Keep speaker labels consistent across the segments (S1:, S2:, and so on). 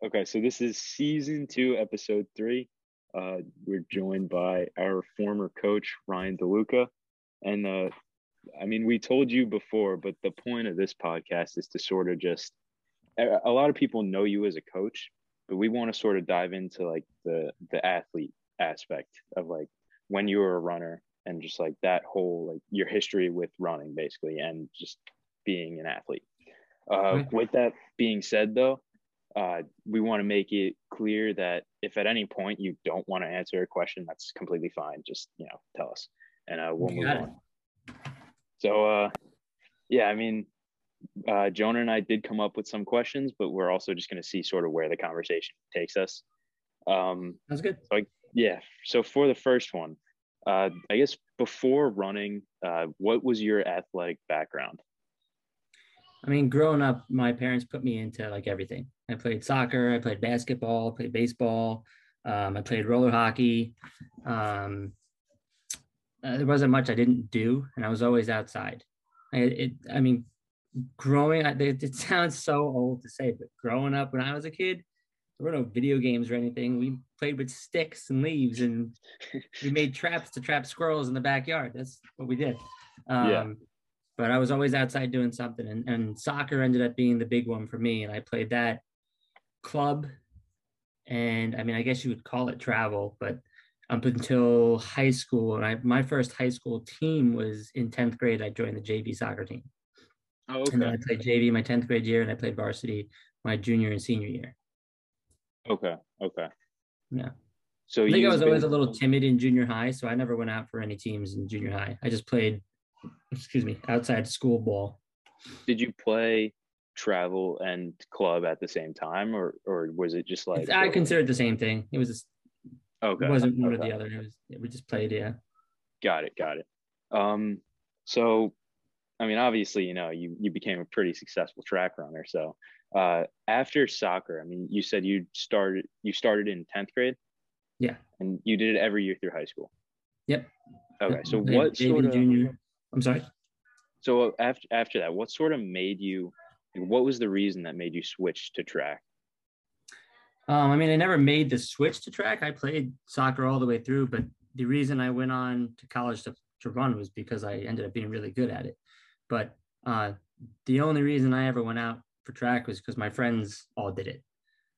S1: Okay, so this is season two, episode three. Uh, we're joined by our former coach Ryan DeLuca, and uh, I mean, we told you before, but the point of this podcast is to sort of just. A lot of people know you as a coach, but we want to sort of dive into like the the athlete aspect of like when you were a runner and just like that whole like your history with running basically and just being an athlete. Uh, with that being said, though, uh, we want to make it clear that if at any point you don't want to answer a question, that's completely fine. Just you know, tell us, and uh, we'll move on. So, uh, yeah, I mean, uh, Jonah and I did come up with some questions, but we're also just going to see sort of where the conversation takes us. Um,
S2: That's good.
S1: So, yeah. So for the first one, uh, I guess before running, uh, what was your athletic background?
S2: I mean, growing up, my parents put me into like everything. I played soccer, I played basketball, I played baseball, um, I played roller hockey. Um, uh, there wasn't much I didn't do, and I was always outside. I, it, I mean, growing, it, it sounds so old to say, but growing up when I was a kid, there were no video games or anything. We played with sticks and leaves, and we made traps to trap squirrels in the backyard. That's what we did. Um, yeah but I was always outside doing something. And, and soccer ended up being the big one for me. And I played that club. And I mean, I guess you would call it travel, but up until high school, and I, my first high school team was in 10th grade, I joined the JV soccer team. Oh, okay. And then I played JV my 10th grade year, and I played varsity my junior and senior year.
S1: Okay. Okay.
S2: Yeah. So I think I was been... always a little timid in junior high, so I never went out for any teams in junior high. I just played excuse me, outside school ball.
S1: Did you play travel and club at the same time, or or was it just like?
S2: I consider it the same thing. It was just, okay. It wasn't one okay. or the other. It was we just played. Yeah.
S1: Got it. Got it. Um, so, I mean, obviously, you know, you you became a pretty successful track runner. So, uh, after soccer, I mean, you said you started you started in tenth grade.
S2: Yeah.
S1: And you did it every year through high school.
S2: Yep.
S1: Okay. So what sort of
S2: junior I'm sorry.
S1: So after after that, what sort of made you? What was the reason that made you switch to track?
S2: Um, I mean, I never made the switch to track. I played soccer all the way through, but the reason I went on to college to, to run was because I ended up being really good at it. But uh, the only reason I ever went out for track was because my friends all did it.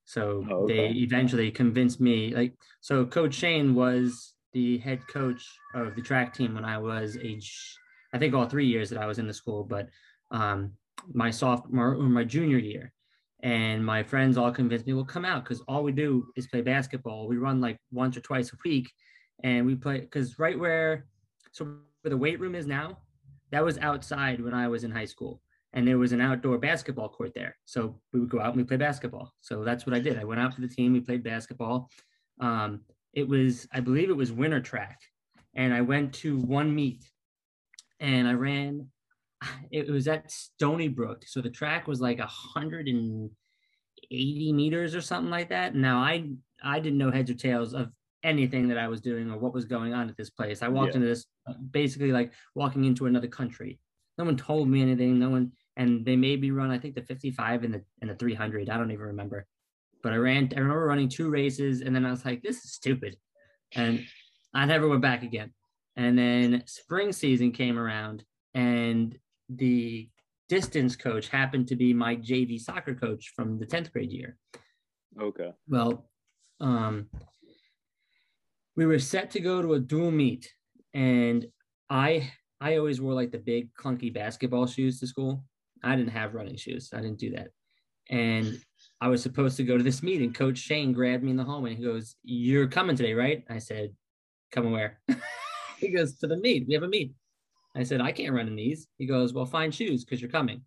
S2: So oh, okay. they eventually convinced me. Like, so Coach Shane was the head coach of the track team when I was age I think all three years that I was in the school, but um, my sophomore or my junior year. And my friends all convinced me, well, come out because all we do is play basketball. We run like once or twice a week and we play because right where, so where the weight room is now, that was outside when I was in high school. And there was an outdoor basketball court there. So we would go out and we play basketball. So that's what I did. I went out for the team, we played basketball. Um, it was, I believe it was winter track. And I went to one meet and I ran. It was at Stony Brook, so the track was like a hundred and eighty meters or something like that. Now I I didn't know heads or tails of anything that I was doing or what was going on at this place. I walked yeah. into this basically like walking into another country. No one told me anything. No one, and they made me run. I think the 55 and the and the 300. I don't even remember. But I ran. I remember running two races, and then I was like, "This is stupid," and I never went back again. And then spring season came around, and the distance coach happened to be my JV soccer coach from the 10th grade year.
S1: Okay.
S2: Well, um, we were set to go to a dual meet, and I I always wore like the big clunky basketball shoes to school. I didn't have running shoes. I didn't do that. And I was supposed to go to this meeting. And Coach Shane grabbed me in the hallway. And he goes, "You're coming today, right?" I said, "Coming where?" he goes, to the meet. We have a meet. I said, I can't run in these. He goes, well, find shoes because you're coming.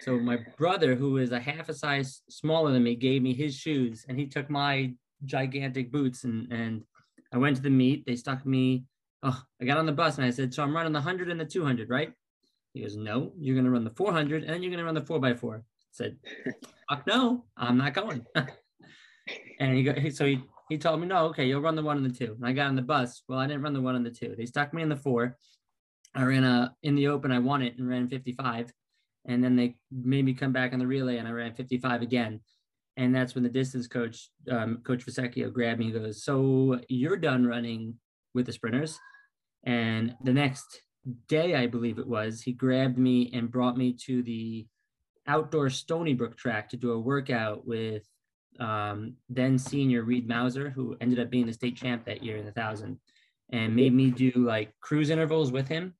S2: So my brother, who is a half a size smaller than me, gave me his shoes and he took my gigantic boots and, and I went to the meet. They stuck me. Oh, I got on the bus and I said, so I'm running the 100 and the 200, right? He goes, no, you're going to run the 400 and then you're going to run the 4x4. I said, fuck no, I'm not going. and he go, so he he told me, no, okay, you'll run the one and the two. And I got on the bus. Well, I didn't run the one and the two. They stuck me in the four. I ran a in the open. I won it and ran 55. And then they made me come back on the relay and I ran 55 again. And that's when the distance coach, um, Coach Vasecchio, grabbed me and goes, So you're done running with the sprinters? And the next day, I believe it was, he grabbed me and brought me to the outdoor Stony Brook track to do a workout with um, then senior Reed Mauser, who ended up being the state champ that year in the thousand, and made me do like cruise intervals with him.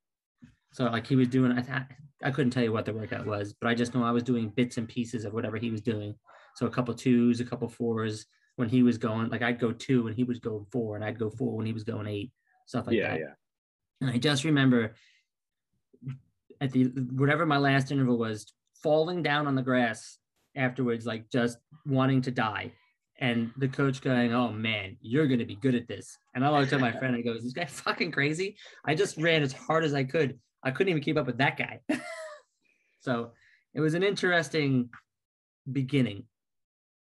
S2: So like he was doing, I th- I couldn't tell you what the workout was, but I just know I was doing bits and pieces of whatever he was doing. So a couple twos, a couple fours when he was going, like I'd go two and he was going four, and I'd go four when he was going eight, stuff like
S1: yeah,
S2: that.
S1: yeah.
S2: And I just remember at the whatever my last interval was, falling down on the grass afterwards, like just wanting to die. And the coach going, Oh man, you're gonna be good at this. And I looked at my friend and goes, This guy fucking crazy. I just ran as hard as I could. I couldn't even keep up with that guy. so it was an interesting beginning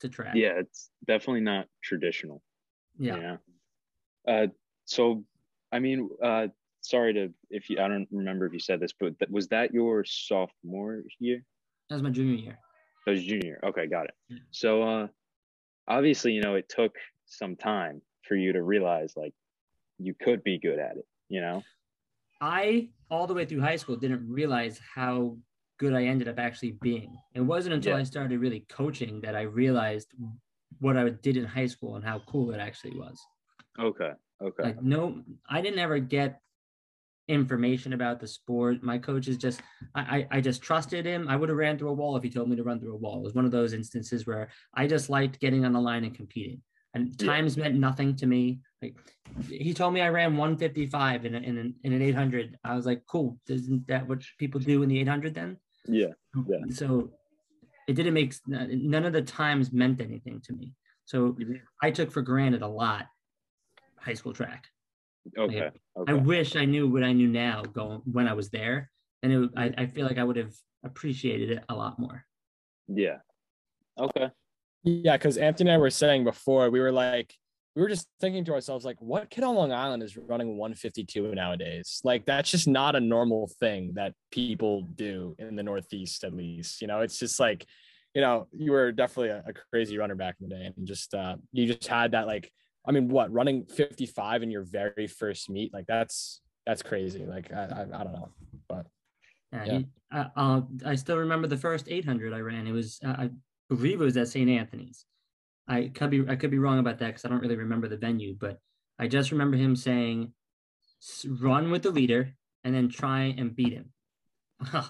S2: to track.
S1: Yeah, it's definitely not traditional.
S2: Yeah.
S1: Yeah. Uh, so, I mean, uh, sorry to if you, I don't remember if you said this, but th- was that your sophomore year?
S2: That was my junior year.
S1: That was junior. Okay, got it.
S2: Yeah.
S1: So, uh, obviously, you know, it took some time for you to realize like you could be good at it. You know.
S2: I all the way through high school didn't realize how good I ended up actually being. It wasn't until
S1: Yeah.
S2: I started really coaching that I realized what I did in high school and how cool it actually was.
S1: Okay. Okay.
S2: Like no, I didn't ever get information about the sport. My coach is just I, I I just trusted him. I would have ran through a wall if he told me to run through a wall. It was one of those instances where I just liked getting on the line and competing. And
S1: Yeah.
S2: times meant nothing to me. Like he told me I ran 155 in, a, in, an, in an 800. I was like, cool. Isn't that what people do in the 800 then?
S1: yeah. Yeah.
S2: So it didn't make none of the times meant anything to me. So. I took for granted a lot high school track.
S1: Okay. Okay.
S2: I wish I knew what I knew now going when I was there, and it, I, I feel like I would have appreciated it a lot more.
S1: yeah. Okay.
S3: Yeah, because Anthony and I were saying before, we were like, we were just thinking to ourselves, like, what kid on Long Island is running 152 nowadays? Like, that's just not a normal thing that people do in the Northeast, at least. You know, it's just like, you know, you were definitely a, a crazy runner back in the day, and just uh, you just had that like, I mean, what running 55 in your very first meet, like that's that's crazy. Like, I I, I don't know, but
S2: Uh,
S3: Yeah.
S2: he- I, uh, I still remember the first 800 I ran. It was uh, I believe it was at St. Anthony's. I could be I could be wrong about that because I don't really remember the venue, but I just remember him saying, "Run with the leader and then try and beat him."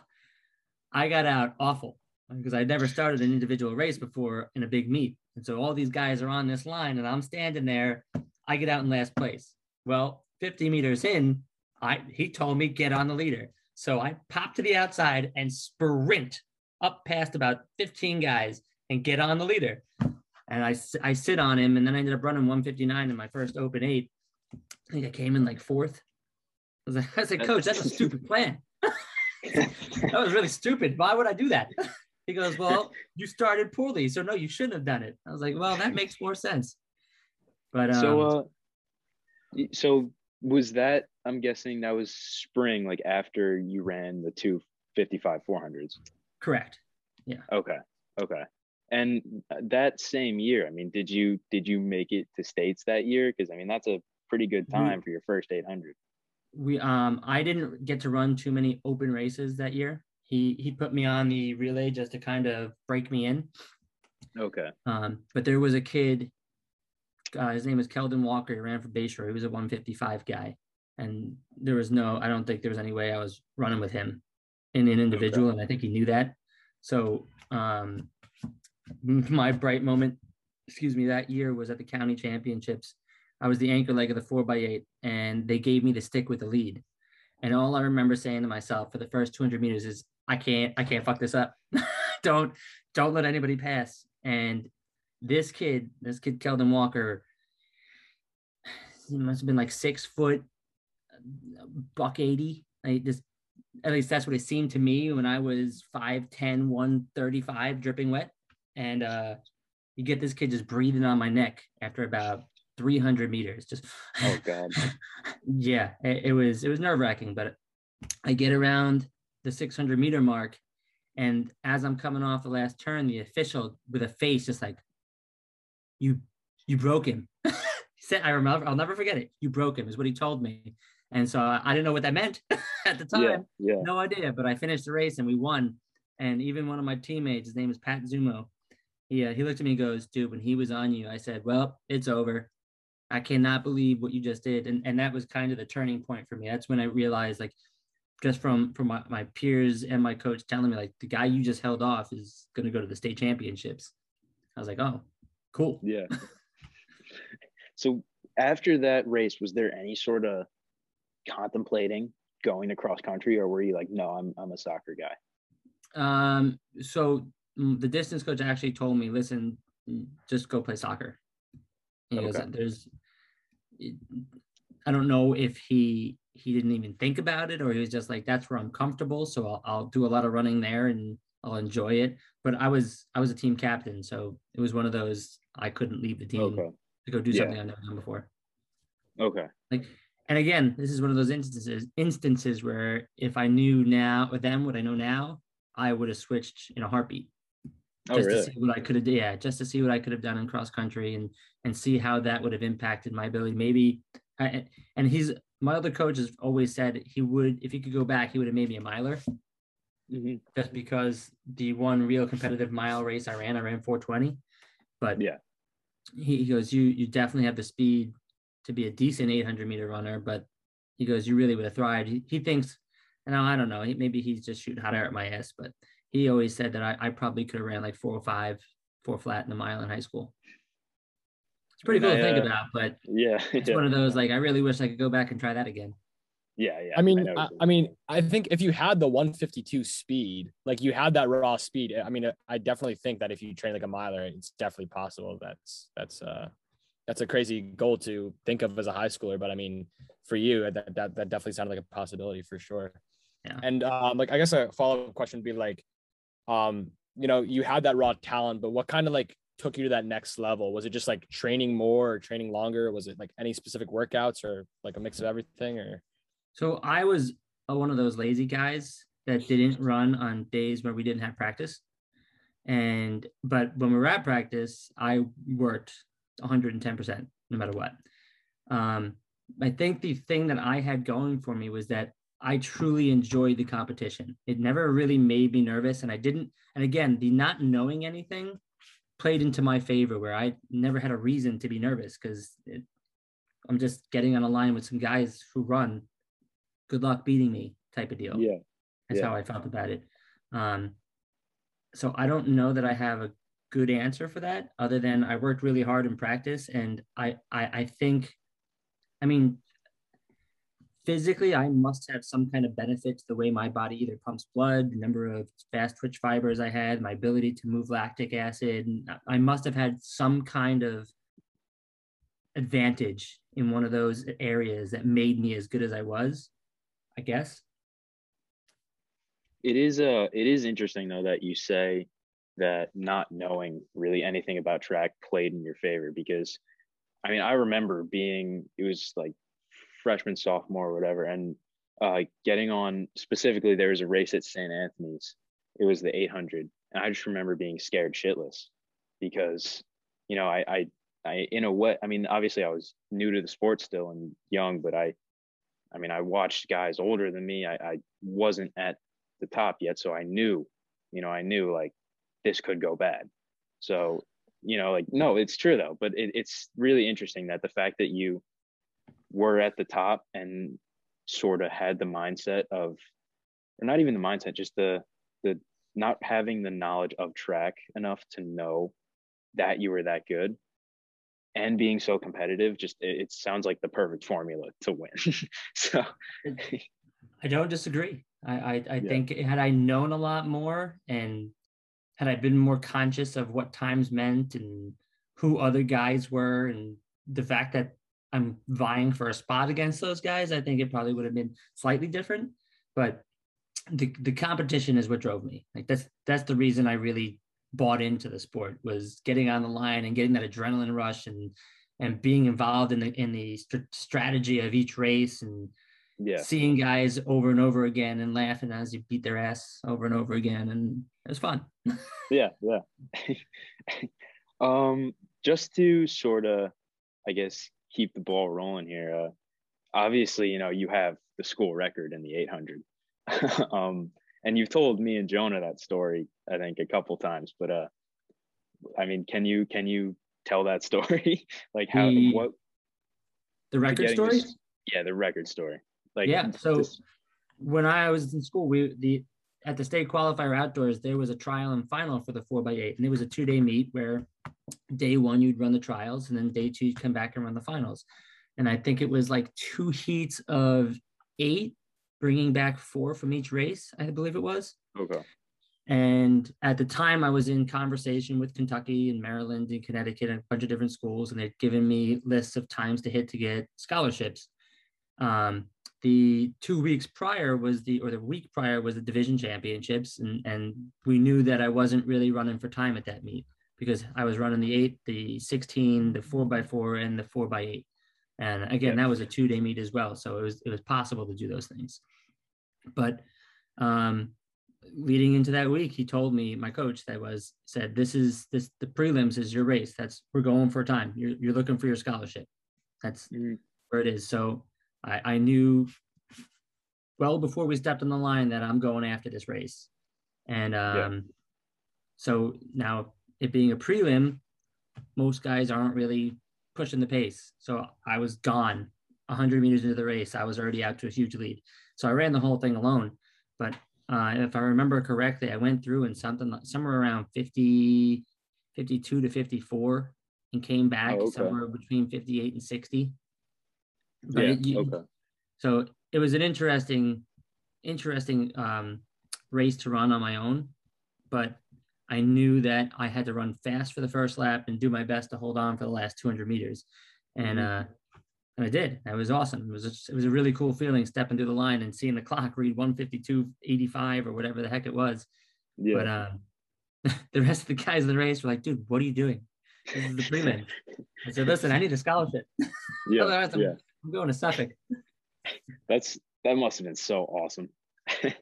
S2: I got out awful because I'd never started an individual race before in a big meet, and so all these guys are on this line, and I'm standing there. I get out in last place. Well, 50 meters in, I he told me get on the leader. So I pop to the outside and sprint up past about 15 guys and get on the leader. And I, I sit on him, and then I ended up running 159 in my first open eight. I think I came in like fourth. I was like, I said, Coach, that's a stupid plan. that was really stupid. Why would I do that? He goes, Well, you started poorly. So, no, you shouldn't have done it. I was like, Well, that makes more sense. But um,
S1: so uh so was that i'm guessing that was spring like after you ran the two 55 400s
S2: correct. Yeah.
S1: Okay okay and that same year i mean did you did you make it to states that year because i mean that's a pretty good time for your first 800
S2: we um I didn't get to run too many open races that year. He he put me on the relay just to kind of break me in.
S1: okay
S2: Um, but there was a kid, uh, his name was Keldon Walker. He ran for Bayshore. He was a 155 guy, and there was no, I don't think there was any way I was running with him in an individual, and I think he knew that. So um, my bright moment, excuse me, that year was at the county championships. I was the anchor leg of the four by eight, and they gave me the stick with the lead. And all I remember saying to myself for the first 200 meters is, I can't, I can't fuck this up. don't, don't let anybody pass. And this kid, this kid, Keldon Walker, he must have been like six foot, buck 80. I just, at least that's what it seemed to me when I was 5'10, 135, dripping wet. And uh, you get this kid just breathing on my neck after about 300 meters. Just,
S1: oh god
S2: yeah, it, it was, it was nerve wracking, but I get around the 600 meter mark. And as I'm coming off the last turn, the official with a face just like, you you broke him. he said, I remember, I'll never forget it. You broke him is what he told me. And so I didn't know what that meant at the time.
S1: Yeah, yeah.
S2: No idea. But I finished the race and we won. And even one of my teammates, his name is Pat Zumo. He uh, he looked at me and goes, dude, when he was on you, I said, well, it's over. I cannot believe what you just did. And and that was kind of the turning point for me. That's when I realized like just from from my, my peers and my coach telling me like the guy you just held off is going to go to the state championships. I was like, oh, cool.
S1: Yeah. so after that race, was there any sort of contemplating going to cross country, or were you like, no, I'm I'm a soccer guy?
S2: Um. So the distance coach actually told me, listen, just go play soccer. He goes, there's. I don't know if he he didn't even think about it or he was just like that's where I'm comfortable so I'll, I'll do a lot of running there and I'll enjoy it but I was I was a team captain so it was one of those I couldn't leave the team
S1: Okay.
S2: to go do
S1: Yeah.
S2: something I've never done before
S1: Okay.
S2: like and again this is one of those instances instances where if I knew now or then what I know now I would have switched in a heartbeat
S1: Oh,
S2: just to
S1: really?
S2: see what I could have yeah just to see what I could have done in cross country and and see how that would have impacted my ability maybe I, and he's my other coach has always said he would if he could go back he would have made me a miler
S1: Mhm.
S2: just because the one real competitive mile race I ran I ran 420 but
S1: Yeah.
S2: he, he goes you you definitely have the speed to be a decent 800 meter runner but he goes you really would have thrived he, he thinks and I don't know maybe he's just shooting hot air at my ass but he always said that I, I probably could have ran like four or five, four flat in a mile in high school. It's pretty cool to think
S1: uh,
S2: about, but
S1: Yeah.
S2: it's
S1: yeah.
S2: one of those like I really wish I could go back and try that again.
S1: Yeah. Yeah.
S3: I mean,
S1: know
S3: I, I mean, I think if you had the 152 speed, like you had that raw speed, I mean, I definitely think that if you train like a miler, it's definitely possible. That's that's uh that's a crazy goal to think of as a high schooler, but I mean, for you, that that, that definitely sounded like a possibility for sure.
S2: Yeah.
S3: And um, like I guess a follow up question would be like, um, you know, you had that raw talent, but what kind of like took you to that next level? Was it just like training more or training longer? Was it like any specific workouts or like a mix of everything or?
S2: So I was uh, one of those lazy guys that didn't run on days where we didn't have practice. And but when we were at practice, I worked 110% no matter what. Um, I think the thing that I had going for me was that I truly enjoyed the competition. It never really made me nervous. And I didn't, and again, the not knowing anything played into my favor where I never had a reason to be nervous because I'm just getting on a line with some guys who run. Good luck beating me, type of deal.
S1: Yeah.
S2: That's
S1: yeah.
S2: how I felt about it. Um, so I don't know that I have a good answer for that, other than I worked really hard in practice, and I I, I think, I mean, physically I must have some kind of benefit to the way my body either pumps blood, the number of fast twitch fibers I had, my ability to move lactic acid. I must have had some kind of advantage in one of those areas that made me as good as I was, I guess.
S1: It is uh it is interesting though that you say that not knowing really anything about track played in your favor because I mean I remember being it was like freshman sophomore or whatever. And uh getting on specifically there was a race at St. Anthony's. It was the 800 and I just remember being scared shitless because you know I I I in a way I mean obviously I was new to the sport still and young but I I mean I watched guys older than me. I, I wasn't at the top yet. So i knew you know i knew like this could go bad. So you know like no it's true though. But it, it's really interesting that the fact that you were at the top and sort of had the mindset of or not even the mindset just the the not having the knowledge of track enough to know that you were that good and being so competitive just it, it sounds like the perfect formula to win so
S2: I don't disagree. I I, I
S1: Yeah.
S2: think had I known a lot more and had I been more conscious of what times meant and who other guys were and the fact that I'm vying for a spot against those guys, I think it probably would have been slightly different. But the the competition is what drove me. Like that's that's the reason I really bought into the sport was getting on the line and getting that adrenaline rush and and being involved in the in the str- strategy of each race and
S1: yeah
S2: seeing guys over and over again and laughing as you beat their ass over and over again and it was fun
S1: yeah yeah um just to sort of, I guess, keep the ball rolling here. Uh, obviously, you know, you have the school record in the 800. um, and you've told me and Jonah that story, I think, a couple times. But uh, I mean, can you can you tell that story? like how
S2: The-
S1: what
S2: The record story?
S1: this- yeah, the record story. Like
S2: Yeah, so-
S1: this-
S2: when I was in school, we the at the state qualifier outdoors, there was a trial and final for the four by eight, and it was a two day meet where day one you'd run the trials, and then day two you'd come back and run the finals. And I think it was like two heats of eight, bringing back four from each race. I believe it was.
S1: okay.
S2: And at the time, I was in conversation with Kentucky and Maryland and Connecticut and a bunch of different schools, and they'd given me lists of times to hit to get scholarships. Um, the two weeks prior was the, or the week prior was the division championships, and and we knew that I wasn't really running for time at that meet because I was running the eight, the sixteen, the four by four, and the four by eight. And again, that was a two day meet as well, so it was it was possible to do those things. But um, leading into that week, he told me, my coach that was said, this is this the prelims is your race. That's we're going for time. You're you're looking for your scholarship. That's
S1: Mhm.
S2: where it is. So I, I knew well before we stepped on the line that I'm going after this race. And um so now it being a prelim, most guys aren't really pushing the pace. So I was gone 100 meters into the race. I was already out to a huge lead. So I ran the whole thing alone. But uh, if I remember correctly, I went through and something like somewhere around 50, 52 to 54 and came back
S1: Oh, okay.
S2: somewhere between 58 and 60. But
S1: Yeah.
S2: you-
S1: okay.
S2: so it was an interesting, interesting um, race to run on my own, but I knew that I had to run fast for the first lap and do my best to hold on for the last 200 meters, and
S1: Mhm.
S2: uh, and I did. That was awesome. It was a, it was a really cool feeling stepping through the line and seeing the clock read 152.85 or whatever the heck it was.
S1: Yeah.
S2: But um, the rest of the guys in the race were like, "Dude, what are you doing? This is the prelim." I said, "Listen, I need a scholarship.
S1: yeah.
S2: Otherwise, I'm,
S1: yeah.
S2: I'm going to Suffolk."
S1: That's that must have been so awesome.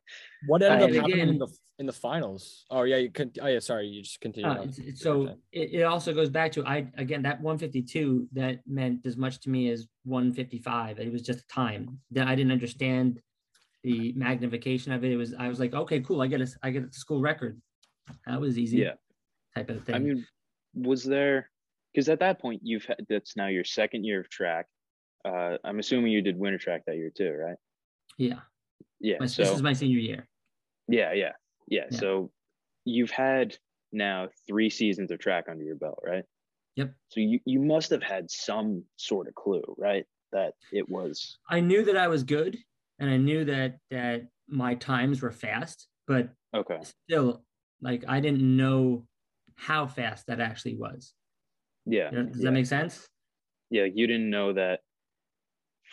S3: What ended
S2: Uh,
S3: up happening
S2: again-
S3: in the in the finals? Oh yeah, you can. Oh yeah, sorry, you just continue.
S2: Uh,
S3: on.
S2: it's- it's- so it, it also goes back to I again that 152 that meant as much to me as 155. It was just a time that I didn't understand the magnification of it. It was I was like, okay, cool. I get a I get a school record. That was easy.
S1: Yeah.
S2: Type of thing.
S1: I mean, was there because at that point you've had that's now your second year of track. Uh, I'm assuming you did winter track that year too, right?
S2: yeah.
S1: Yeah.
S2: My,
S1: so
S2: this is my senior year.
S1: yeah, yeah, yeah,
S2: Yeah.
S1: So you've had now three seasons of track under your belt, right?
S2: Yep.
S1: So you you must have had some sort of clue, right? That it was
S2: I knew that I was good, and I knew that that my times were fast, but
S1: okay.
S2: still, like I didn't know how fast that actually was.
S1: Yeah.
S2: You know, does
S1: yeah.
S2: that make sense?
S1: yeah, you didn't know that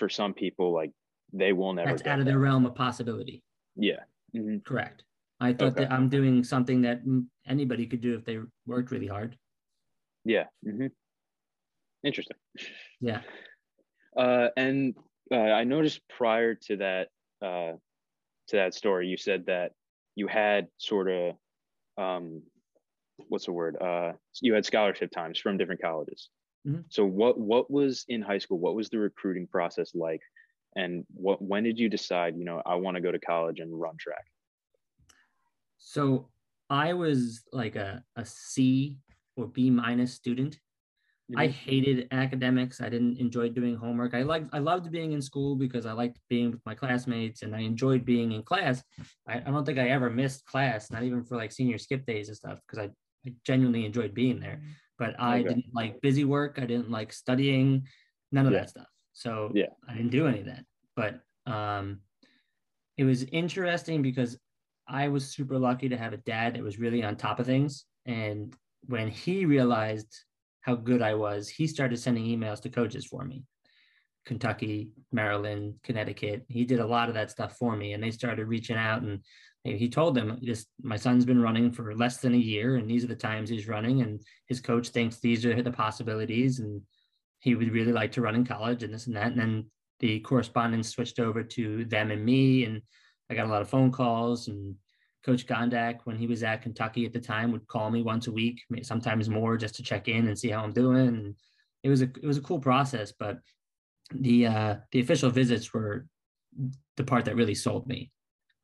S1: for some people, like they will never
S2: That's out of their realm of possibility.
S1: Yeah. hmm
S2: Correct. I thought
S1: Okay.
S2: that I'm doing something that anybody could do if they worked really hard.
S1: Yeah. hmm Interesting.
S2: Yeah.
S1: Uh, and uh, I noticed prior to that, uh, to that story, you said that you had sort of, um, what's the word? Uh, you had scholarship times from different colleges.
S2: Mhm.
S1: So what what was in high school? What was the recruiting process like? And what when did you decide? You know, I want to go to college and run track.
S2: So I was like a, a C or B minus student. I
S1: Mhm.
S2: hated academics. I didn't enjoy doing homework. I liked I loved being in school because I liked being with my classmates and I enjoyed being in class. I, I don't think I ever missed class, not even for like senior skip days and stuff, because I, I genuinely enjoyed being there. But I
S1: Okay.
S2: didn't like busy work. I didn't like studying, none of
S1: Yeah.
S2: that stuff. So
S1: Yeah.
S2: I didn't do any of that. But um it was interesting because I was super lucky to have a dad that was really on top of things. And when he realized how good I was, he started sending emails to coaches for me. Kentucky, Maryland, Connecticut. He did a lot of that stuff for me, and they started reaching out. And he told them, "Just my son's been running for less than a year, and these are the times he's running, and his coach thinks these are the possibilities, and he would really like to run in college, and this and that." And then the correspondence switched over to them and me, and I got a lot of phone calls, and Coach Gondak, when he was at Kentucky at the time, would call me once a week, sometimes more, just to check in and see how I'm doing. And it was a it was a cool process, but the uh, the official visits were the part that really sold me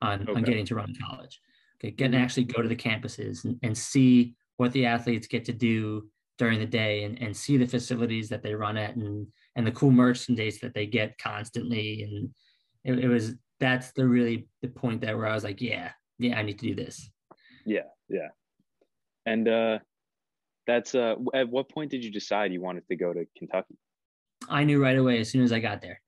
S2: on okay. on getting to run college. Okay, getting to mm-hmm. actually go to the campuses and, and see what the athletes get to do during the day and, and see the facilities that they run at and and the cool merchandise that they get constantly and it, it was that's the really the point that where I was like, yeah, yeah, I need to do this.
S1: Yeah, yeah. And uh that's uh at what point did you decide you wanted to go to Kentucky?
S2: I knew right away as soon as I got there.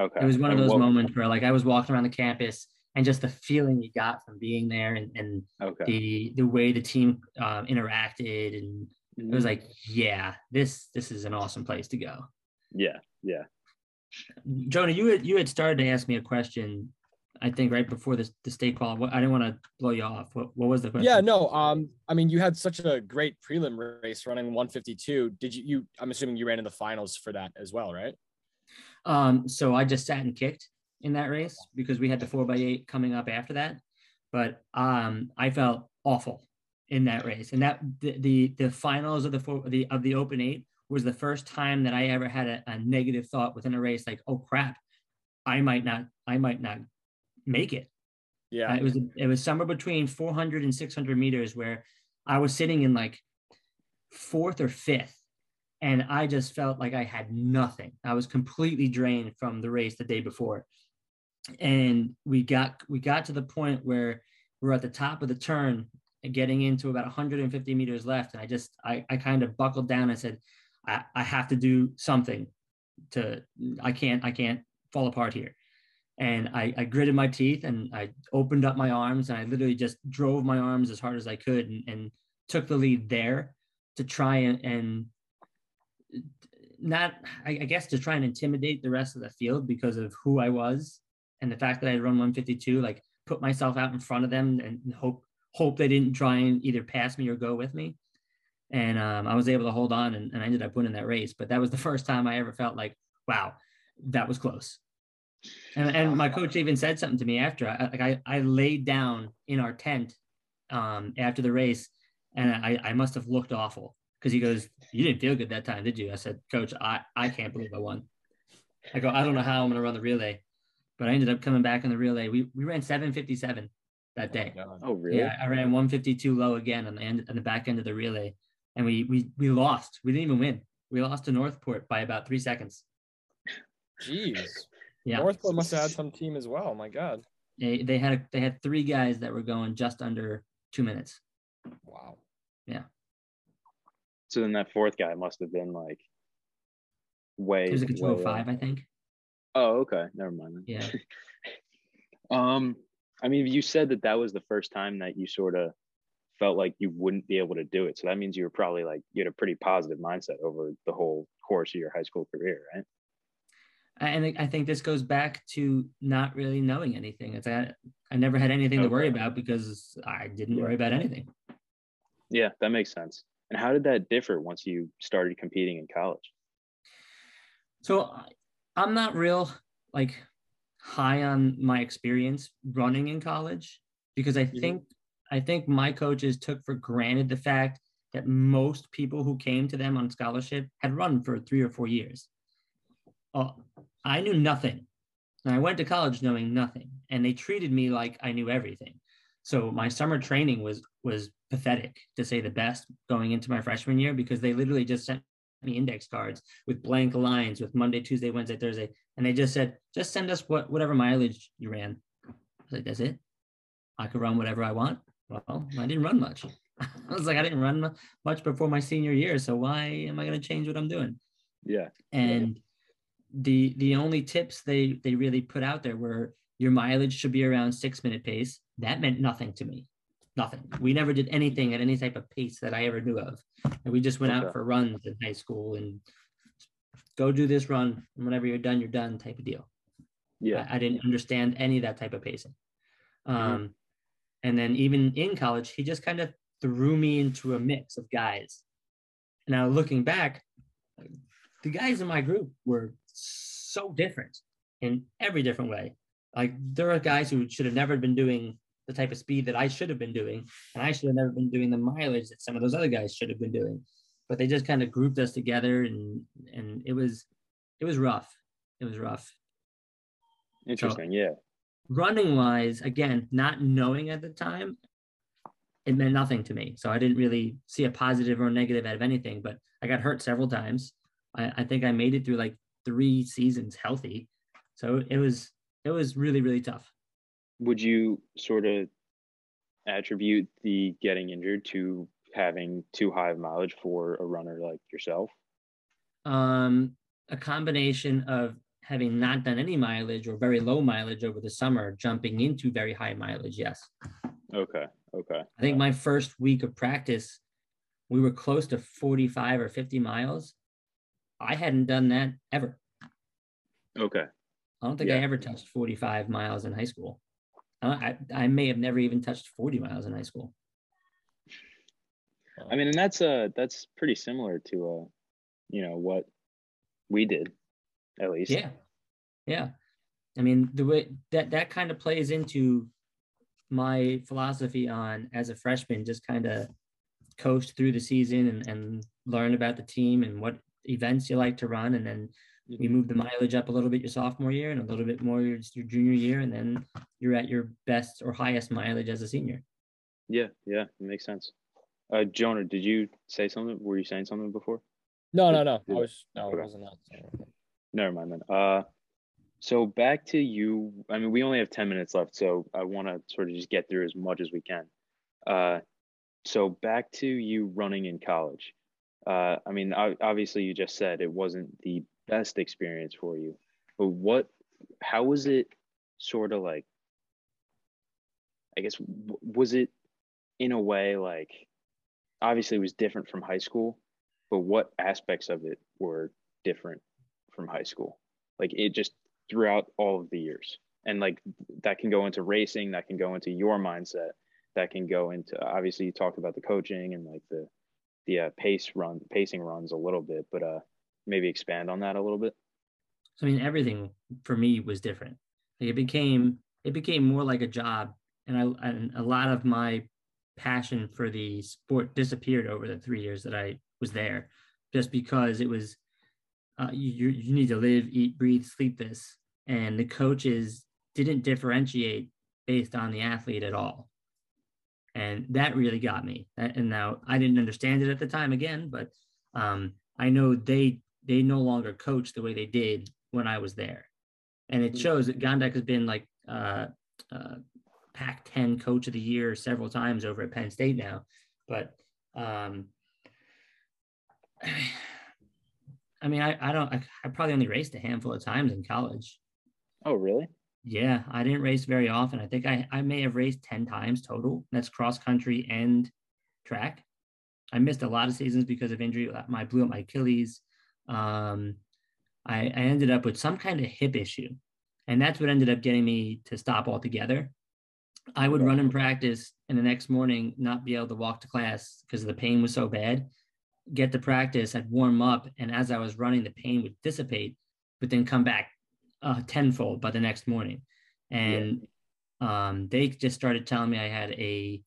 S1: Okay.
S2: It was one of those moments where like I was walking around the campus and just the feeling you got from being there and, and
S1: okay.
S2: the the way the team um, interacted and mm-hmm. it was mm-hmm. like yeah this this is an awesome place to go
S1: yeah yeah
S2: jonah you had you had started to ask me a question I think right before the, the state call. I didn't want to blow you off. What, what was the question?
S3: Yeah, no. Um, I mean, you had such a great prelim race running 152. Did you? You, I'm assuming you ran in the finals for that as well, right?
S2: Um, so I just sat and kicked in that race because we had the four by eight coming up after that. But um, I felt awful in that race, and that the the, the finals of the four, the of the open eight was the first time that I ever had a, a negative thought within a race, like, oh crap, I might not, I might not make it.
S3: Yeah,
S2: uh, it was it was somewhere between 400 and 600 meters where I was sitting in like fourth or fifth and I just felt like I had nothing. I was completely drained from the race the day before. And we got we got to the point where we're at the top of the turn getting into about 150 meters left. And I just I, I kind of buckled down and said, I, I have to do something to I can't I can't fall apart here. And I, I gritted my teeth and I opened up my arms and I literally just drove my arms as hard as I could and, and took the lead there to try and, and not I, I guess to try and intimidate the rest of the field because of who I was and the fact that I run 152, like put myself out in front of them and hope hope they didn't try and either pass me or go with me. And um, I was able to hold on and, and I ended up winning that race. But that was the first time I ever felt like, wow, that was close. And, and my coach even said something to me after. I, like I, I laid down in our tent um, after the race, and I, I must have looked awful because he goes, "You didn't feel good that time, did you?" I said, "Coach, I, I can't believe I won." I go, "I don't know how I'm going to run the relay," but I ended up coming back in the relay. We we ran 757 that oh day.
S1: Oh, oh really?
S2: Yeah, I ran 152 low again on the end on the back end of the relay, and we we we lost. We didn't even win. We lost to Northport by about three seconds.
S3: Jeez.
S2: Yeah.
S3: Northport must have had some team as well. My God.
S2: They they had they had three guys that were going just under two minutes.
S3: Wow.
S2: Yeah.
S1: So then that fourth guy must have been like way.
S2: It was like a 205, I think.
S1: Oh, okay. Never mind.
S2: Yeah.
S1: um, I mean, you said that that was the first time that you sort of felt like you wouldn't be able to do it. So that means you were probably like you had a pretty positive mindset over the whole course of your high school career, right?
S2: And I think this goes back to not really knowing anything. It's I, I never had anything okay. to worry about because I didn't worry about anything.
S1: Yeah, that makes sense. And how did that differ once you started competing in college?
S2: So I'm not real like high on my experience running in college because I mm-hmm. think I think my coaches took for granted the fact that most people who came to them on scholarship had run for three or four years. Uh, I knew nothing. And I went to college knowing nothing, and they treated me like I knew everything. So my summer training was was pathetic to say the best going into my freshman year because they literally just sent index cards with blank lines with Monday, Tuesday, Wednesday, Thursday, and they just said just send us what whatever mileage you ran. I was like, that's it. I could run whatever I want. Well, I didn't run much. I was like, I didn't run much before my senior year, so why am I going to change what I'm doing?
S1: Yeah.
S2: And the the only tips they they really put out there were your mileage should be around six minute pace. That meant nothing to me. Nothing. We never did anything at any type of pace that I ever knew of. And we just went okay. out for runs in high school and go do this run. And whenever you're done, you're done type of deal.
S1: Yeah.
S2: I, I didn't understand any of that type of pacing. Mm-hmm. Um, mm-hmm. And then even in college, he just kind of threw me into a mix of guys. Now looking back, the guys in my group were so different in every different way. Like there are guys who should have never been doing the type of speed that I should have been doing. And I should have never been doing the mileage that some of those other guys should have been doing. But they just kind of grouped us together and and it was it was rough. It was rough.
S1: Interesting. So, yeah.
S2: Running wise, again, not knowing at the time, it meant nothing to me. So I didn't really see a positive or negative out of anything, but I got hurt several times. I, I think I made it through like three seasons healthy. So it was it was really, really tough.
S1: Would you sort of attribute the getting injured to having too high of mileage for a runner like yourself?
S2: Um, a combination of having not done any mileage or very low mileage over the summer, jumping into very high mileage. Yes.
S1: Okay. Okay.
S2: I think my first week of practice, we were close to 45 or 50 miles. I hadn't done that ever.
S1: Okay.
S2: I don't think yeah. I ever touched 45 miles in high school. I, I may have never even touched 40 miles in high school.
S1: I mean, and that's uh that's pretty similar to uh, you know, what we did, at least.
S2: Yeah, yeah. I mean, the way that that kind of plays into my philosophy on as a freshman, just kind of coast through the season and, and learn about the team and what events you like to run, and then we move the mileage up a little bit your sophomore year and a little bit more your, your junior year, and then you're at your best or highest mileage as a senior.
S1: Yeah, yeah, it makes sense. Uh, Jonah, did you say something? Were you saying something before?
S3: No, no, no. I was no, okay. wasn't that.
S1: Never mind then. Uh, so back to you. I mean, we only have ten minutes left, so I want to sort of just get through as much as we can. Uh, so back to you running in college. Uh, I mean, obviously, you just said it wasn't the best experience for you, but what? How was it? Sort of like. I guess was it in a way like obviously it was different from high school but what aspects of it were different from high school like it just throughout all of the years and like that can go into racing that can go into your mindset that can go into obviously you talked about the coaching and like the the uh, pace run pacing runs a little bit but uh maybe expand on that a little bit
S2: i mean everything for me was different like it became it became more like a job and i and a lot of my passion for the sport disappeared over the three years that i was there just because it was uh, you, you need to live, eat, breathe, sleep this. And the coaches didn't differentiate based on the athlete at all. And that really got me. And now I didn't understand it at the time again, but um, I know they they no longer coach the way they did when I was there. And it shows that Gondak has been like uh, uh, Pac 10 coach of the year several times over at Penn State now. But um, I mean, I, I don't, I, I probably only raced a handful of times in college.
S1: Oh, really?
S2: Yeah, I didn't race very often. I think I, I may have raced 10 times total. That's cross country and track. I missed a lot of seasons because of injury. I blew up my Achilles. Um, I, I ended up with some kind of hip issue. And that's what ended up getting me to stop altogether. I would run in practice and the next morning not be able to walk to class because the pain was so bad get to practice, I'd warm up, and as I was running, the pain would dissipate, but then come back uh, tenfold by the next morning. And yeah. um, they just started telling me I had a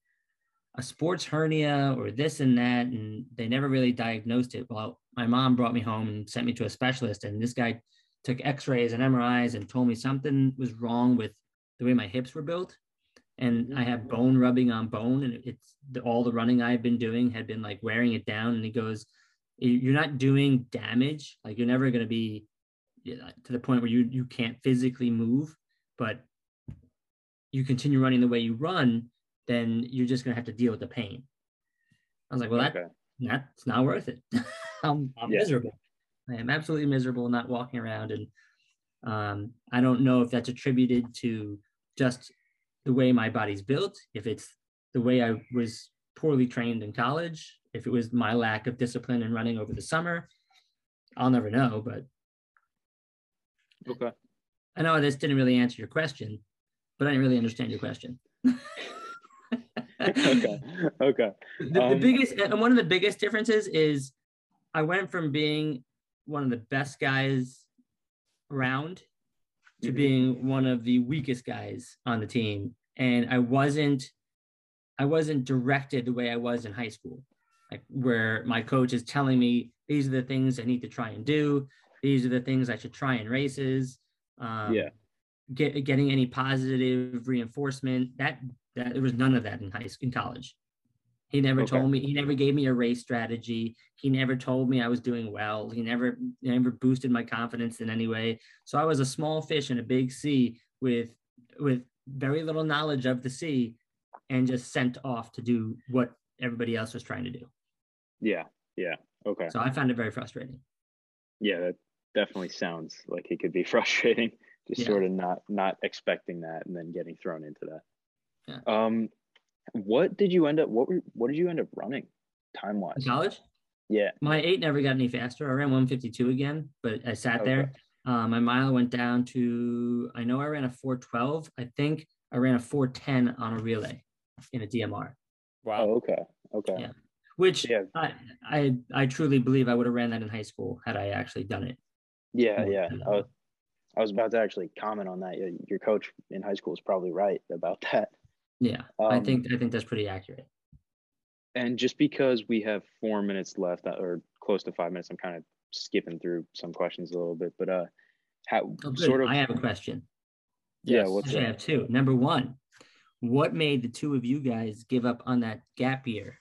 S2: a sports hernia or this and that, and they never really diagnosed it. Well, my mom brought me home and sent me to a specialist, and this guy took X-rays and MRIs and told me something was wrong with the way my hips were built and I have mm. bone rubbing on bone, and it's the, all the running I've been doing had been like wearing it down. And he goes, "You're not doing damage. Like you're never going to be to the point where you you can't physically move, but you continue running the way you run, then you're just going to have to deal with the pain." I was like, "Well, that that's not worth it. I'm, I'm yeah. miserable. I am absolutely miserable not walking around, and um, I don't know if that's attributed to just the way my body's built, if it's the way I was poorly trained in college, if it was my lack of discipline in running over the summer, I'll never know. But
S1: okay,
S2: I know this didn't really answer your question, but I didn't really understand your question.
S1: okay. Okay.
S2: The, um, the biggest and one of the biggest differences is I went from being one of the best guys around to mm-hmm. being one of the weakest guys on the team and I wasn't I wasn't directed the way I was in high school, like where my coach is telling me these are the things I need to try and do. These are the things I should try in races. Um,
S1: yeah.
S2: Get, getting any positive reinforcement that that there was none of that in high school in college. He never
S1: Okay.
S2: told me. He never gave me a race strategy. He never told me I was doing well. He never never boosted my confidence in any way. So I was a small fish in a big sea with with very little knowledge of the sea, and just sent off to do what everybody else was trying to do.
S1: Yeah. Yeah. Okay.
S2: So I found it very frustrating.
S1: Yeah, that definitely sounds like it could be frustrating. Just
S2: Yeah.
S1: sort of not not expecting that and then getting thrown into that.
S2: Yeah.
S1: Um, what did you end up? What were? What did you end up running, time wise?
S2: college,
S1: Yeah.
S2: my eight never got any faster. I ran 152 again, but I sat
S1: Okay.
S2: there. Uh, my mile went down to, I know I ran a 412. I think I ran a 410 on a relay in a DMR,
S3: Wow.
S1: Oh, okay. Okay.
S2: Yeah. which
S1: Yeah.
S2: I, I, I truly believe I would have ran that in high school had I actually done it.
S1: Yeah. Yeah. I was, I was about to actually comment on that. Your- Your coach in high school is probably right about that.
S2: Yeah. I
S1: Um,
S2: think, I think that's pretty accurate.
S1: And just because we have four minutes left, or close to five minutes, I'm kind of skipping through some questions a little bit. But uh, how
S2: Oh,
S1: sort of?
S2: I have a question.
S1: yeah.
S3: Yes.
S1: What's
S2: Actually, I have two. Number one, what made the two of you guys give up on that gap year?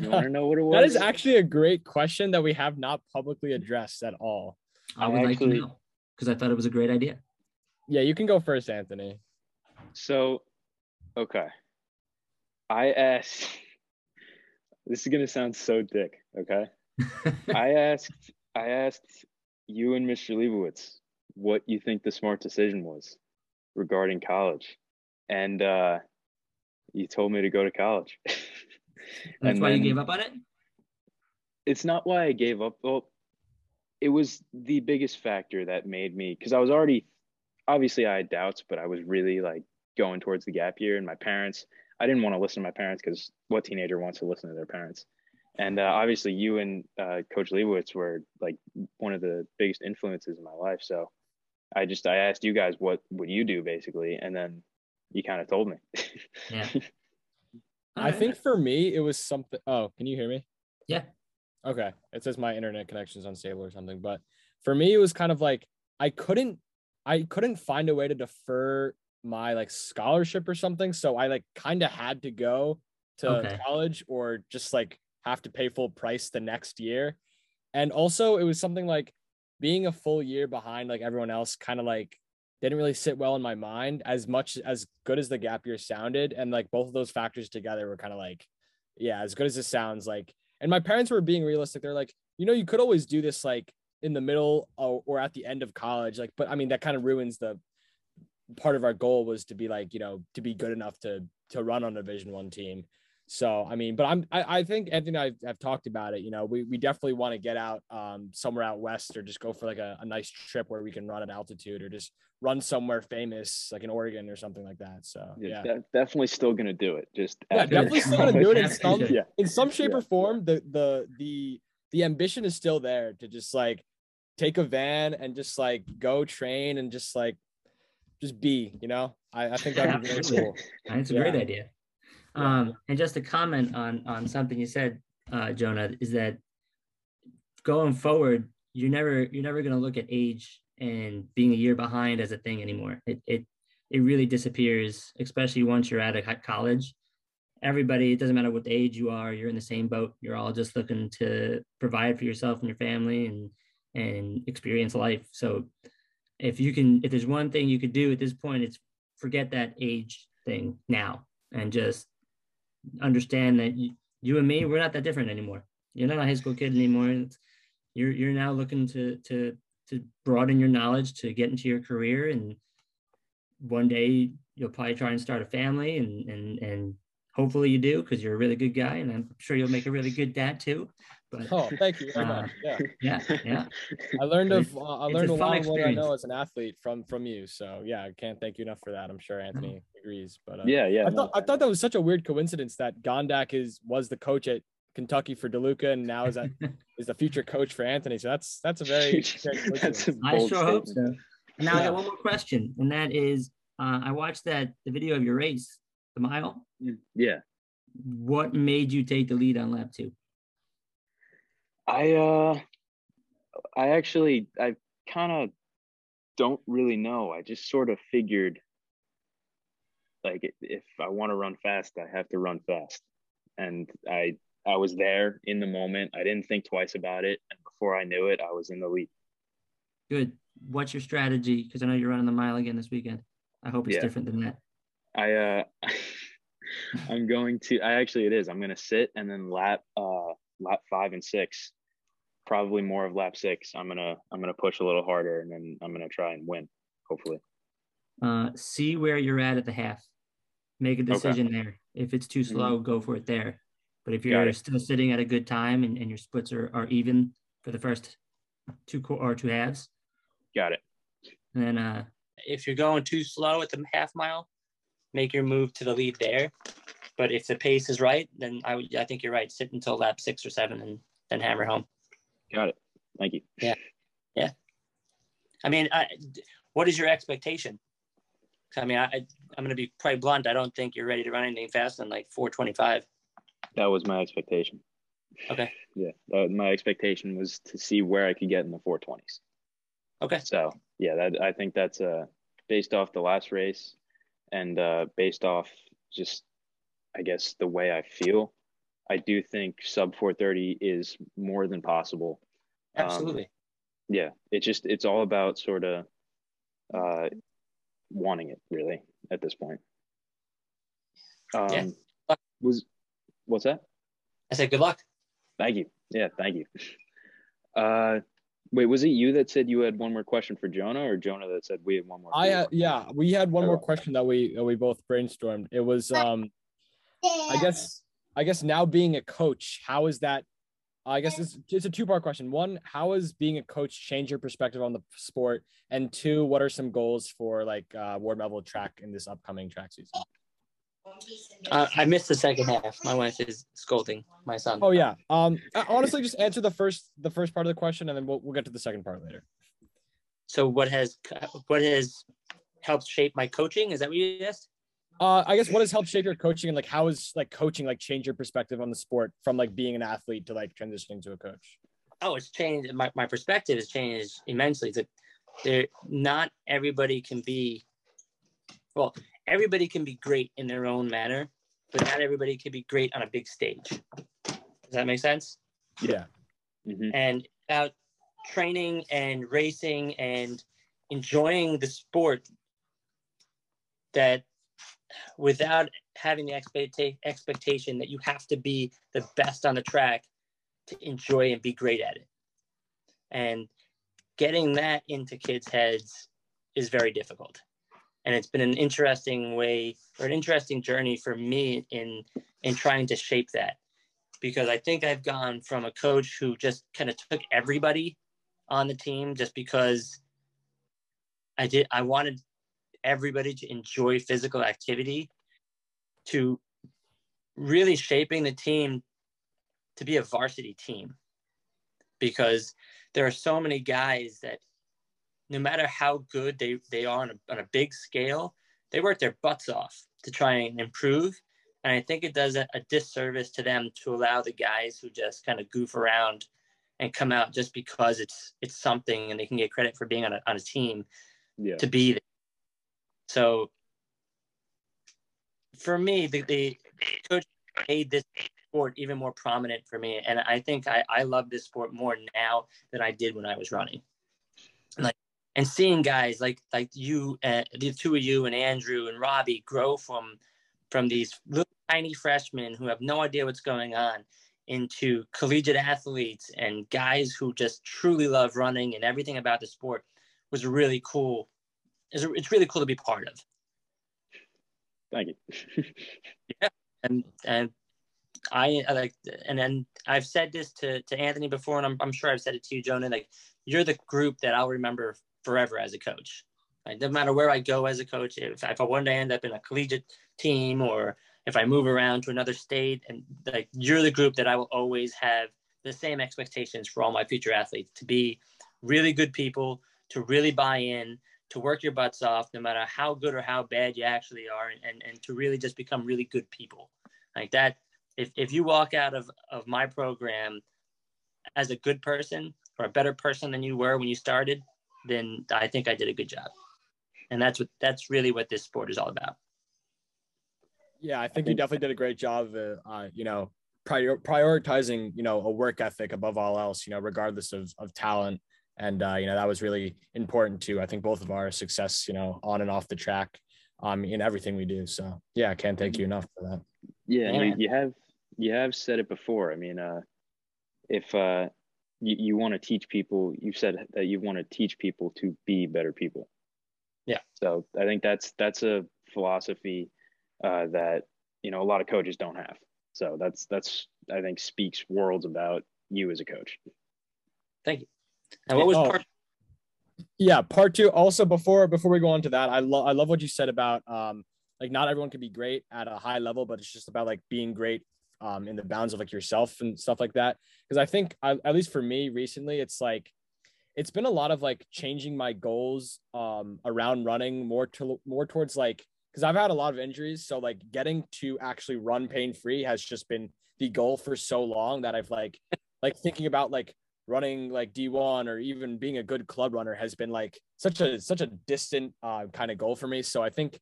S1: You want to know what it was?
S3: That is actually a great question that we have not publicly addressed at all.
S2: I
S1: I
S2: would like to know because I thought it was a great idea.
S3: Yeah, you can go first, Anthony.
S1: So, okay. I asked, this is going to sound so dick, okay? I asked, I asked you and Mr. Leibowitz what you think the smart decision was regarding college. And uh, you told me to go to college.
S2: That's
S1: And
S2: why you gave up on it?
S1: it's not why I gave up. Well, it was the biggest factor that made me because I was already obviously I had doubts, but I was really like going towards the gap year. And my parents, I didn't want to listen to my parents because what teenager wants to listen to their parents? And uh, obviously, you and uh, Coach Leibowitz were like one of the biggest influences in my life. So I just I asked you guys what would you do basically, and then you kind of told me.
S2: Yeah.
S3: I think for me, it was something. Oh, can you hear me?
S2: Yeah.
S3: Okay. It says my internet connection's unstable or something. But for me, it was kind of like I couldn't, I couldn't find a way to defer my like scholarship or something. So I like kind of had to go to
S2: Okay.
S3: college or just like have to pay full price the next year. And also, it was something like being a full year behind like everyone else, kind of like didn't really sit well in my mind as much as good as the gap year sounded and like both of those factors together were kind of like yeah as good as it sounds like and my parents were being realistic they're like you know you could always do this like in the middle or, or at the end of college like but i mean that kind of ruins the part of our goal was to be like you know to be good enough to to run on a division one team so i mean but i'm i, I think anthony and i have talked about it you know we, we definitely want to get out um somewhere out west or just go for like a, a nice trip where we can run at altitude or just run somewhere famous like in oregon or something like that so yeah
S1: de- definitely still gonna do it. Just
S3: yeah, definitely still gonna do it in some
S2: Yeah.
S1: yeah,
S3: in some shape
S1: Yeah.
S3: or form. The the the the ambition is still there to just like take a van and just like go train and just like just be, you know. I, I think that'd be very cool.
S2: It's a
S3: Yeah.
S2: great idea. Um, and just to comment on on something you said, uh, Jonah, is that going forward, you're never you're never going to look at age and being a year behind as a thing anymore. It it it really disappears, especially once you're out of co- college. Everybody, it doesn't matter what age you are, you're in the same boat. You're all just looking to provide for yourself and your family and and experience life. So if you can if there's one thing you could do at this point, it's forget that age thing now and just understand that you, you and me, we're not that different anymore. You're not a high school kid anymore. You're you're now looking to to to broaden your knowledge to get into your career and one day you'll probably try and start a family and and and hopefully you do because you're a really good guy and I'm sure you'll make a really good dad too. But
S3: Oh, thank you very
S2: Uh,
S3: much. Yeah,
S2: yeah, yeah.
S3: I learned of
S2: It's-
S3: uh, I learned
S2: a
S3: a lot of what I know as an athlete from from you. So yeah, I can't thank you enough for that. I'm sure Anthony agrees. But uh,
S1: yeah, yeah.
S3: I
S1: no,
S3: thought I thought that was such a weird coincidence that Gondak is was the coach at Kentucky for DeLuca and now is that is the future coach for Anthony. So that's that's a very great
S1: That's a
S3: coincidence.
S2: I
S1: bold
S2: sure hope so. And now I
S3: Yeah.
S2: got one more question, and that is,
S4: uh, I watched that the video of your race, the mile.
S1: Yeah.
S4: What made you take the lead on lap two?
S1: I uh I actually I kind of don't really know. I just sort of figured like if I want to run fast, I have to run fast. And I I was there in the moment. I didn't think twice about it, and before I knew it, I was in the lead.
S4: Good. What's your strategy? Because I know you're running the mile again this weekend. I hope it's
S1: Yeah.
S4: different than that.
S1: I uh I'm going to I actually it is. I'm going to sit and then lap uh lap 5 and 6. Probably more of lap 6. I'm going to I'm going to push a little harder and then I'm going to try and win hopefully.
S4: Uh, see where you're at at the half. Make a decision there. If it's too slow, go for it there. But if you're still sitting at a good time and, and your splits are, are even for the first two qu- or two halves,
S1: Got it.
S4: And then uh,
S2: if you're going too slow at the half mile, make your move to the lead there. But if the pace is right, then I would I think you're right. Sit until lap six or seven and then hammer home.
S1: Got it. Thank you. Yeah. Yeah.
S2: I mean, I, what is your expectation? I mean, I, I'm gonna be quite blunt. I don't think you're ready to run anything faster than like 425.
S1: That was my expectation.
S2: Okay.
S1: Yeah. That, my expectation was to see where I could get in the 420s.
S2: Okay.
S1: So, yeah, that I think that's uh based off the last race and uh based off just I guess the way I feel. I do think sub 430 is more than possible. Um,
S2: Absolutely.
S1: yeah it just it's all about sort of uh wanting it really at this point um
S2: Yeah.
S1: was what's that
S2: I said good luck.
S1: thank you yeah thank you uh wait was it you that said you had one more question for jonah or jonah that said we had one more
S3: I
S1: you?
S3: uh, yeah, we had one more question that we that we both brainstormed. It was um I guess I guess now being a coach, how is that I guess it's, it's a two part question. One, how has being a coach changed your perspective on the sport? And two, what are some goals for like uh, Ward Melville track in this upcoming track season?
S2: Uh, I missed the second half. My wife is scolding my son.
S3: Oh yeah. Um, uh, honestly, just answer the first the first part of the question, and then we'll we'll get to the second part later.
S2: So what has what has helped shape my coaching? Is that what you asked?
S3: Uh, I guess what has helped shape your coaching, and like how has like coaching like changed your perspective on the sport from like being an athlete to like transitioning to a coach?
S2: oh, it's changed. My, my perspective has changed immensely. That there, not everybody can be, well, everybody can be great in their own manner, but not everybody can be great on a big stage. Does that make sense?
S3: Yeah.
S1: Mhm.
S2: And about training and racing and enjoying the sport that without having the expecta- expectation that you have to be the best on the track to enjoy and be great at it. And getting that into kids' heads is very difficult. And it's been an interesting way or an interesting journey for me in in trying to shape that. Because I think I've gone from a coach who just kind of took everybody on the team just because I did I wanted everybody to enjoy physical activity to really shaping the team to be a varsity team. Because there are so many guys that no matter how good they, they are on a, on a big scale they work their butts off to try and improve. And i think it does a, a disservice to them to allow the guys who just kind of goof around and come out just because it's it's something and they can get credit for being on a, on a team
S1: yeah.
S2: to be there. So for me, the, the coach made this sport even more prominent for me. And I think I, I love this sport more now than I did when I was running. Like and seeing guys like like you uh, the two of you and Andrew and Robbie grow from from these little tiny freshmen who have no idea what's going on into collegiate athletes and guys who just truly love running and everything about the sport was really cool. It's, it's really cool to be part of.
S1: thank you yeah,
S2: And and I I like and then I've said this to, to Anthony before, and I'm, I'm sure I've said it to you, Jonah. Like you're the group that I'll remember forever as a coach. Like, no matter where I go as a coach, if, if I one day end up in a collegiate team or if I move around to another state, and like you're the group that I will always have the same expectations for all my future athletes to be really good people, to really buy in, to work your butts off, no matter how good or how bad you actually are, and, and to really just become really good people. Like that, if, if you walk out of, of my program as a good person or a better person than you were when you started, then I think I did a good job. And that's what that's really what this sport is all about.
S3: Yeah, I think you definitely did a great job of, uh, you know, prior, prioritizing, you know, a work ethic above all else, you know, regardless of, of talent. And, uh, you know, that was really important to, I think, both of our success, you know, on and off the track um, in everything we do. So, yeah, I can't thank you enough for that.
S1: Yeah, you, you have you have said it before. I mean, uh, if uh, you, you want to teach people, you said that you want to teach people to be better people.
S2: Yeah.
S1: So I think that's that's a philosophy uh, that you know a lot of coaches don't have. So that's that's I think speaks worlds about you as a coach.
S2: Thank you. And what was
S3: Oh.
S2: part?
S3: yeah part two also before before we go on to that i love i love what you said about um like not everyone can be great at a high level but it's just about like being great um in the bounds of like yourself and stuff like that because i think I, at least for me recently it's like it's been a lot of like changing my goals um around running more to more towards like because i've had a lot of injuries so like getting to actually run pain free has just been the goal for so long that i've like like thinking about like running like D1 or even being a good club runner has been like such a such a distant uh, kind of goal for me. So I think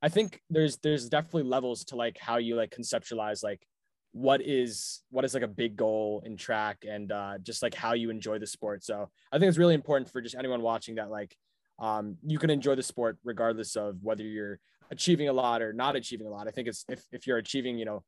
S3: I think there's there's definitely levels to like how you like conceptualize like what is what is like a big goal in track and uh, just like how you enjoy the sport. So I think it's really important for just anyone watching that like um, you can enjoy the sport regardless of whether you're achieving a lot or not achieving a lot. I think it's if if you're achieving you know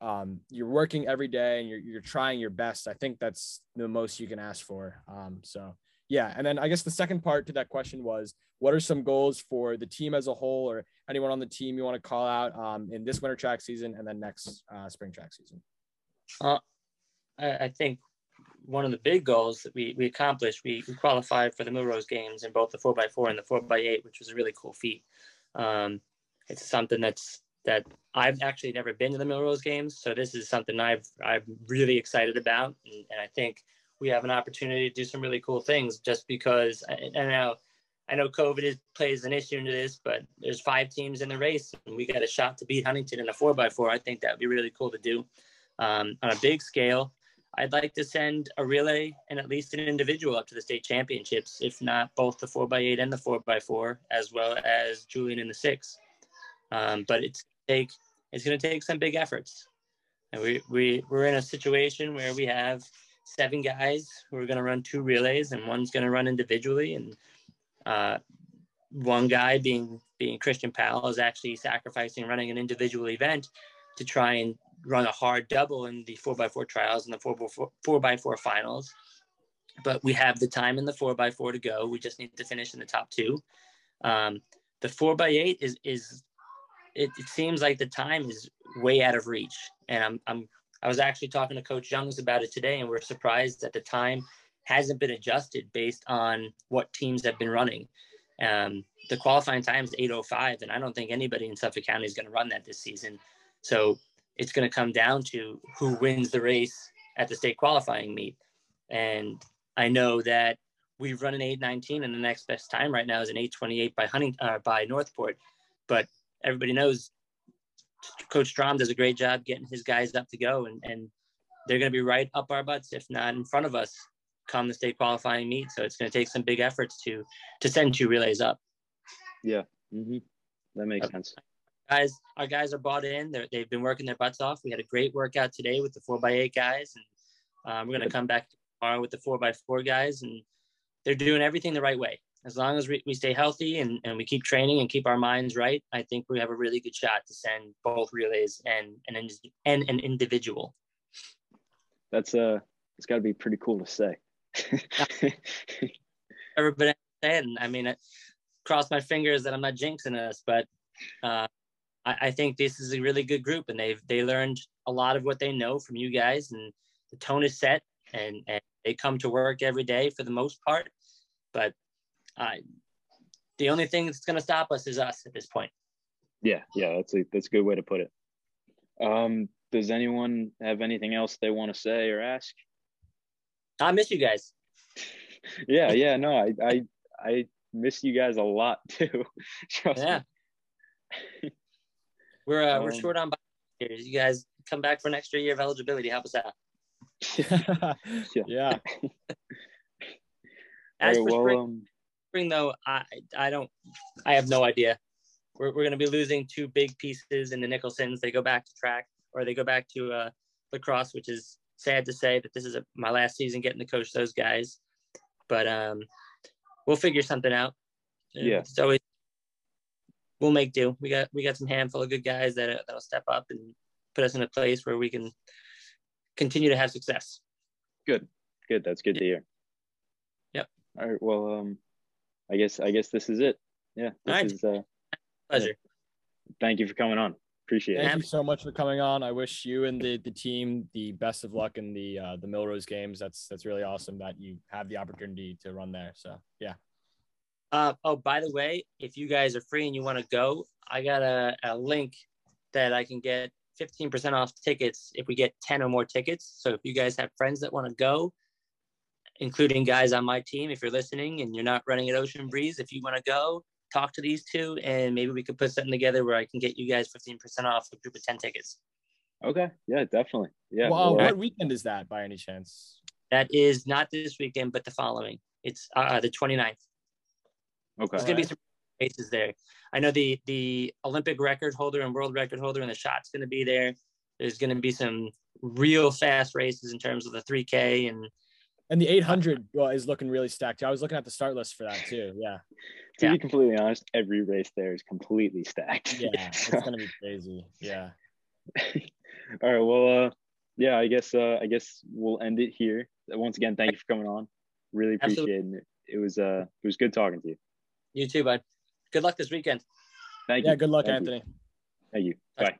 S3: um, you're working every day and you're, you're trying your best. I think that's the most you can ask for. Um, so yeah. And then I guess the second part to that question was, what are some goals for the team as a whole or anyone on the team you want to call out um, in this winter track season and then next uh, spring track season?
S2: Uh, I, think one of the big goals that we, we accomplished, we, we qualified for the Millrose Games in both the 4x4 and the 4x8, which was a really cool feat. Um, it's something that's that I've actually never been to the Millrose Games, so this is something I've I'm really excited about, and, and I think we have an opportunity to do some really cool things. Just because I, I know I know COVID is, plays an issue into this, but there's five teams in the race, and we got a shot to beat Huntington in a four by four. I think that would be really cool to do um, on a big scale. I'd like to send a relay and at least an individual up to the state championships, if not both the four by eight and the four by four, as well as Julian in the six. Um, but it's take it's going to take some big efforts, and we we we're in a situation where we have seven guys who are going to run two relays, and one's going to run individually, and uh, one guy being being Christian Powell is actually sacrificing running an individual event to try and run a hard double in the 4x4 trials and the 4x4, 4x4 finals. But we have the time in the 4x4 to go. We just need to finish in the top two. Um, the 4x8 is, is it, it seems like the time is way out of reach. And I'm, I'm, I was actually talking to Coach Youngs about it today, and we're surprised that the time hasn't been adjusted based on what teams have been running. Um, the qualifying time is 8:05, and I don't think anybody in Suffolk County is going to run that this season. So it's going to come down to who wins the race at the state qualifying meet. And I know that we've run an 819 and the next best time right now is an 828 by Hunting uh, by Northport. But everybody knows Coach Strom does a great job getting his guys up to go and, and they're going to be right up our butts, if not in front of us, come the state qualifying meet. So it's going to take some big efforts to to send two relays up.
S1: Yeah, mm-hmm. that makes
S2: Yep.
S1: sense.
S2: guys, our guys are bought in. They're, they've been working their butts off. We had a great workout today with the four by eight guys, and um, we're going to come back tomorrow with the four by four guys, and they're doing everything the right way. As long as we, we stay healthy and, and we keep training and keep our minds right, I think we have a really good shot to send both relays and and an, and an individual.
S1: That's uh, it's got to be pretty cool to say.
S2: Everybody saying, I mean, I cross my fingers that I'm not jinxing us, but uh, I, I think this is a really good group, and they've they learned a lot of what they know from you guys, and the tone is set, and and they come to work every day for the most part, but uh, the only thing that's going to stop us is us at this point.
S1: yeah, yeah, that's a that's a good way to put it. Um, does anyone have anything else they want to say or ask?
S2: I miss you guys.
S1: yeah, yeah, no, I, I, I miss you guys a lot too. Trust
S2: Yeah. We're uh, we're
S1: Um,
S2: short on years. You guys come back for an extra year of eligibility. Help us out.
S1: Yeah.
S3: yeah.
S2: As
S1: All right,
S2: for
S1: well,
S2: spring,
S1: um,
S2: spring, though, I I don't I have no idea. We're we're gonna be losing two big pieces in the Nicholsons. They go back to track or they go back to uh, lacrosse, which is sad to say that this is a, my last season getting to coach those guys. But um, we'll figure something out.
S1: Yeah.
S2: It's always we'll make do. We got we got some handful of good guys that that'll step up and put us in a place where we can continue to have success.
S1: good, good. That's good to hear.
S2: Yep.
S1: All right. Well, um, I guess I guess this is it. Yeah. This
S2: All right.
S1: is. Uh,
S2: Pleasure.
S1: thank you for coming on. Appreciate
S3: Thank
S1: it.
S3: Thank you so much for coming on. I wish you and the, the team the best of luck in the uh, the Millrose games. That's that's really awesome that you have the opportunity to run there. So yeah.
S2: Uh, oh, by the way, if you guys are free and you want to go, I got a, a link that I can get 15% off tickets if we get 10 or more tickets. So if you guys have friends that want to go, including guys on my team, if you're listening and you're not running at Ocean Breeze, if you want to go, talk to these two and maybe we could put something together where I can get you guys 15% off a group of 10 tickets.
S1: Okay. Yeah. Definitely. Yeah.
S3: well, uh,
S1: well,
S3: what weekend is that by any chance?
S2: That is not this weekend, but the following. It's uh, the 29th.
S1: okay.
S2: There's gonna be
S3: Alright.
S2: some races there. I know the the Olympic record holder and world record holder and the shot's gonna be there. There's gonna be some real fast races in terms of the 3K and
S3: And the 800 well, is looking really stacked. I was looking at the start list for that too. Yeah.
S1: To
S2: Yeah.
S1: be completely honest, every race there is completely stacked.
S3: Yeah. It's gonna be crazy. Yeah.
S1: All right. Well, uh, yeah. I guess uh, I guess we'll end it here. Once again, thank you for coming on. Really
S2: Absolutely.
S1: appreciate it. It was uh, it was good talking to you.
S2: you too, bud. Good luck this weekend.
S1: Thank
S3: Yeah.
S1: you. Yeah.
S3: Good luck,
S1: Thank you.
S3: Anthony.
S1: Thank you. Bye.